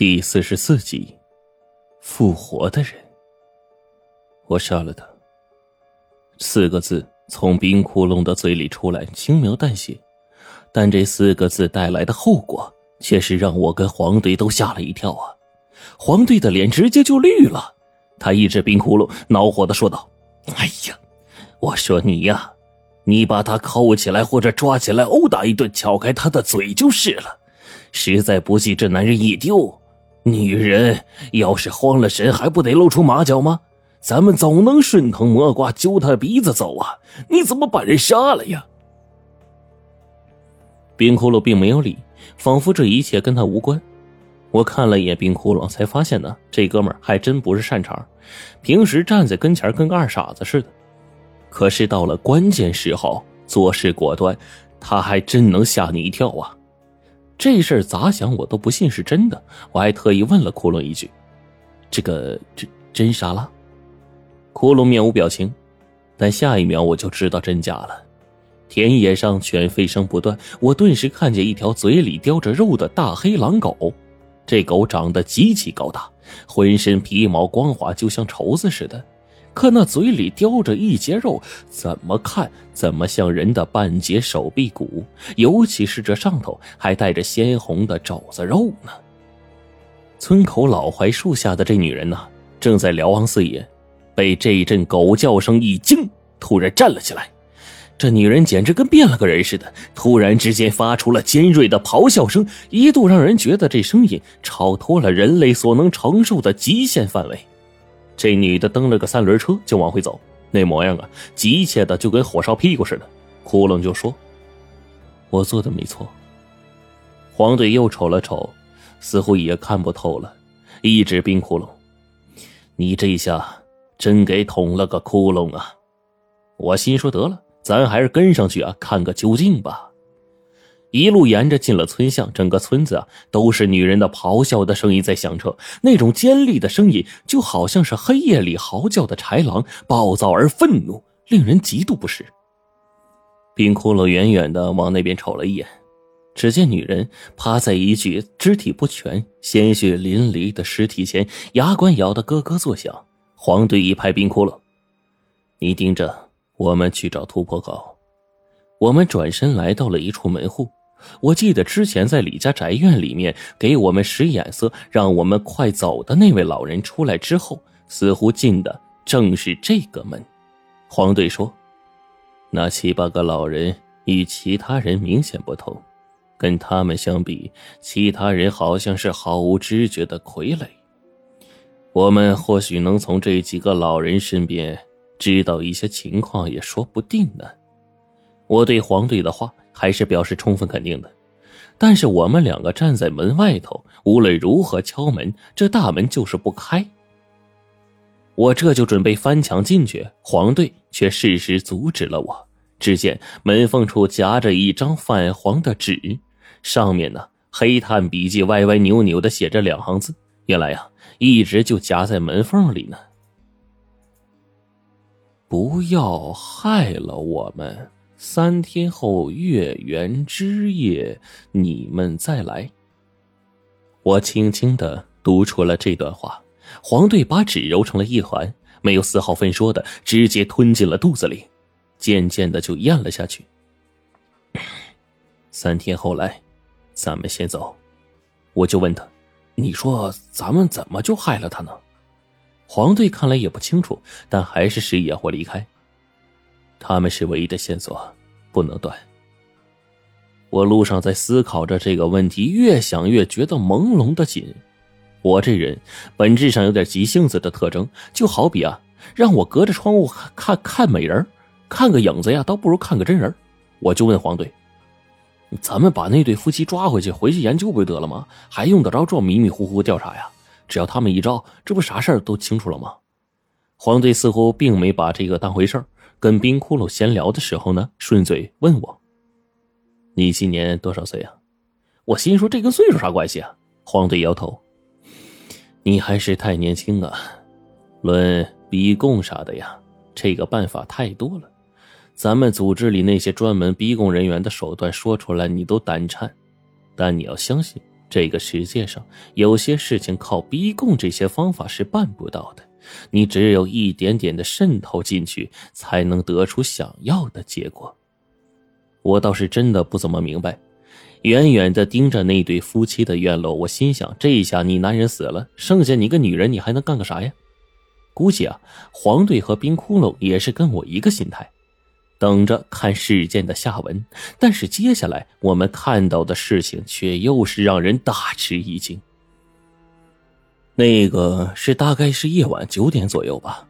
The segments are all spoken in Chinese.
第四十四集，复活的人。我杀了他。四个字从冰窟窿的嘴里出来，轻描淡写，但这四个字带来的后果，却是让我跟黄队都吓了一跳啊！黄队的脸直接就绿了，他一指冰窟窿，恼火的说道：“哎呀，我说你呀，你把他铐起来或者抓起来殴打一顿，撬开他的嘴就是了。实在不济，这男人一丢。”女人要是慌了神，还不得露出马脚吗？咱们总能顺藤摸瓜，揪他鼻子走啊！你怎么把人杀了呀？冰窟窿并没有理，仿佛这一切跟他无关。我看了一眼冰窟窿，才发现呢，这哥们还真不是善茬。平时站在跟前跟个二傻子似的，可是到了关键时候做事果断，他还真能吓你一跳啊！这事儿咋想我都不信是真的，我还特意问了窟窿一句：“这个真真杀了？”窟窿面无表情，但下一秒我就知道真假了。田野上犬吠声不断，我顿时看见一条嘴里叼着肉的大黑狼狗。这狗长得极其高大，浑身皮毛光滑，就像绸子似的。可那嘴里叼着一截肉，怎么看怎么像人的半截手臂骨，尤其是这上头还带着鲜红的肘子肉呢。村口老槐树下的这女人呢，正在瞭望四野，被这一阵狗叫声一惊，突然站了起来。这女人简直跟变了个人似的，突然之间发出了尖锐的咆哮声，一度让人觉得这声音超脱了人类所能承受的极限范围。这女的蹬了个三轮车就往回走，那模样啊，急切的就跟火烧屁股似的。窟窿就说：“我做的没错。”黄队又瞅了瞅，似乎也看不透了，一指冰窟窿：“你这下真给捅了个窟窿啊！”我心说：“得了，咱还是跟上去啊，看个究竟吧。”一路沿着进了村巷，整个村子啊都是女人的咆哮的声音在响彻，那种尖利的声音就好像是黑夜里嚎叫的豺狼，暴躁而愤怒，令人极度不适。冰窟窿远远的往那边瞅了一眼，只见女人趴在一具肢体不全、鲜血淋漓的尸体前，牙关咬得咯咯作响。黄队一拍冰窟窿：“你盯着，我们去找突破口。”我们转身来到了一处门户。我记得之前在李家宅院里面给我们使眼色，让我们快走的那位老人出来之后，似乎进的正是这个门。黄队说：“那七八个老人与其他人明显不同，跟他们相比，其他人好像是毫无知觉的傀儡。我们或许能从这几个老人身边知道一些情况，也说不定呢。”我对黄队的话。还是表示充分肯定的，但是我们两个站在门外头，无论如何敲门，这大门就是不开。我这就准备翻墙进去，黄队却适时阻止了我。只见门缝处夹着一张泛黄的纸，上面呢黑炭笔记歪歪扭扭的写着两行字，原来呀一直就夹在门缝里呢。不要害了我们。三天后月圆之夜，你们再来。我轻轻的读出了这段话。黄队把纸揉成了一团，没有丝毫分说的，直接吞进了肚子里，渐渐的就咽了下去。三天后来，咱们先走。我就问他：“你说咱们怎么就害了他呢？”黄队看来也不清楚，但还是示意我离开。他们是唯一的线索，不能断。我路上在思考着这个问题，越想越觉得朦胧的紧。我这人本质上有点急性子的特征，就好比啊，让我隔着窗户看看美人，看个影子呀，倒不如看个真人。我就问黄队：“咱们把那对夫妻抓回去，回去研究不就得了吗？还用得着这么迷迷糊糊调查呀？只要他们一招，这不啥事儿都清楚了吗？”黄队似乎并没把这个当回事儿。跟冰窟窿闲聊的时候呢，顺嘴问我：“你今年多少岁啊？”我心说：“这跟岁数啥关系啊？”黄队摇头：“你还是太年轻啊。论逼供啥的呀，这个办法太多了。咱们组织里那些专门逼供人员的手段说出来，你都胆颤。但你要相信，这个世界上有些事情靠逼供这些方法是办不到的，你只有一点点的渗透进去，才能得出想要的结果。我倒是真的不怎么明白。远远的盯着那对夫妻的院落，我心想：这下你男人死了，剩下你个女人，你还能干个啥呀？估计啊，黄队和冰窟窿也是跟我一个心态，等着看事件的下文。但是接下来我们看到的事情却又是让人大吃一惊。那个是大概是夜晚九点左右吧，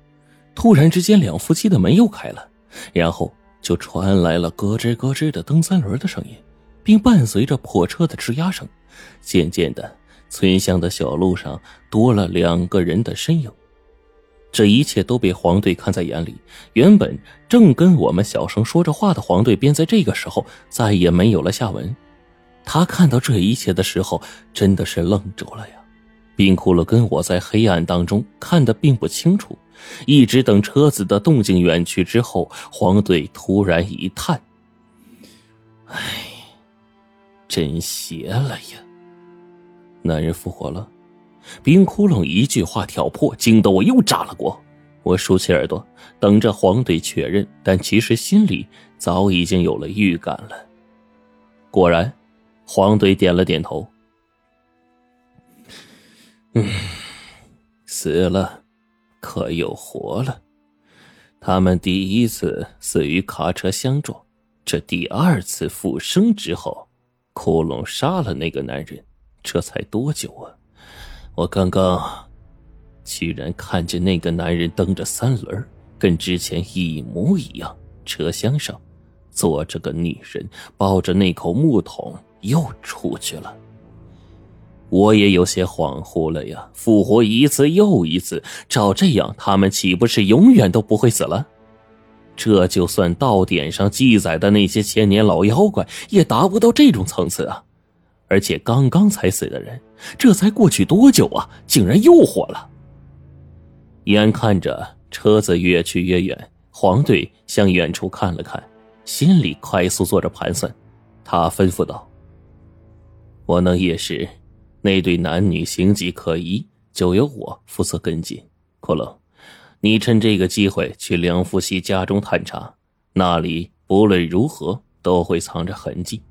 突然之间，两夫妻的门又开了，然后就传来了咯吱咯吱的蹬三轮的声音。并伴随着破车的吱呀声，渐渐的，村乡的小路上多了两个人的身影。这一切都被黄队看在眼里。原本正跟我们小声说着话的黄队，便在这个时候再也没有了下文。他看到这一切的时候，真的是愣住了呀！冰窟窿跟我在黑暗当中看得并不清楚，一直等车子的动静远去之后，黄队突然一叹：“唉。”真邪了呀！男人复活了，冰窟窿一句话挑破，惊得我又炸了锅。我竖起耳朵，等着黄队确认，但其实心里早已经有了预感了。果然，黄队点了点头。嗯，死了，可又活了。他们第一次死于卡车相撞，这第二次复生之后。窟窿杀了那个男人，这才多久啊？我刚刚居然看见那个男人蹬着三轮，跟之前一模一样。车厢上坐着个女人，抱着那口木桶又出去了。我也有些恍惚了呀！复活一次又一次，照这样，他们岂不是永远都不会死了？这就算道典上记载的那些千年老妖怪，也达不到这种层次啊！而且刚刚才死的人，这才过去多久啊，竟然又活了！眼看着车子越去越远，黄队向远处看了看，心里快速做着盘算。他吩咐道：“我能夜视，那对男女形迹可疑，就由我负责跟进。”骷髅。你趁这个机会去梁福熙家中探查，那里不论如何都会藏着痕迹。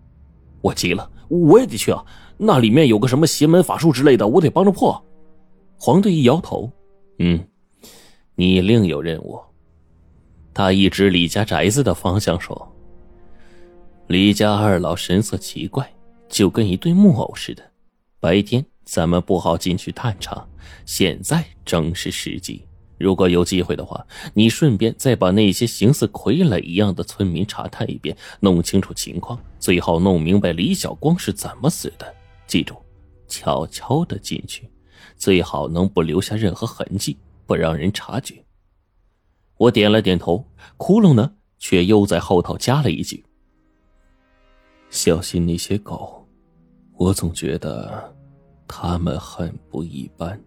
我急了，我也得去啊！那里面有个什么邪门法术之类的，我得帮着破。黄队一摇头，嗯，你另有任务。他一指李家宅子的方向说：“李家二老神色奇怪，就跟一对木偶似的。白天咱们不好进去探查，现在正是时机。”如果有机会的话，你顺便再把那些形似傀儡一样的村民查探一遍，弄清楚情况，最好弄明白李小光是怎么死的。记住，悄悄的进去，最好能不留下任何痕迹，不让人察觉。我点了点头，窟窿呢，却又在后头加了一句：“小心那些狗，我总觉得他们很不一般。”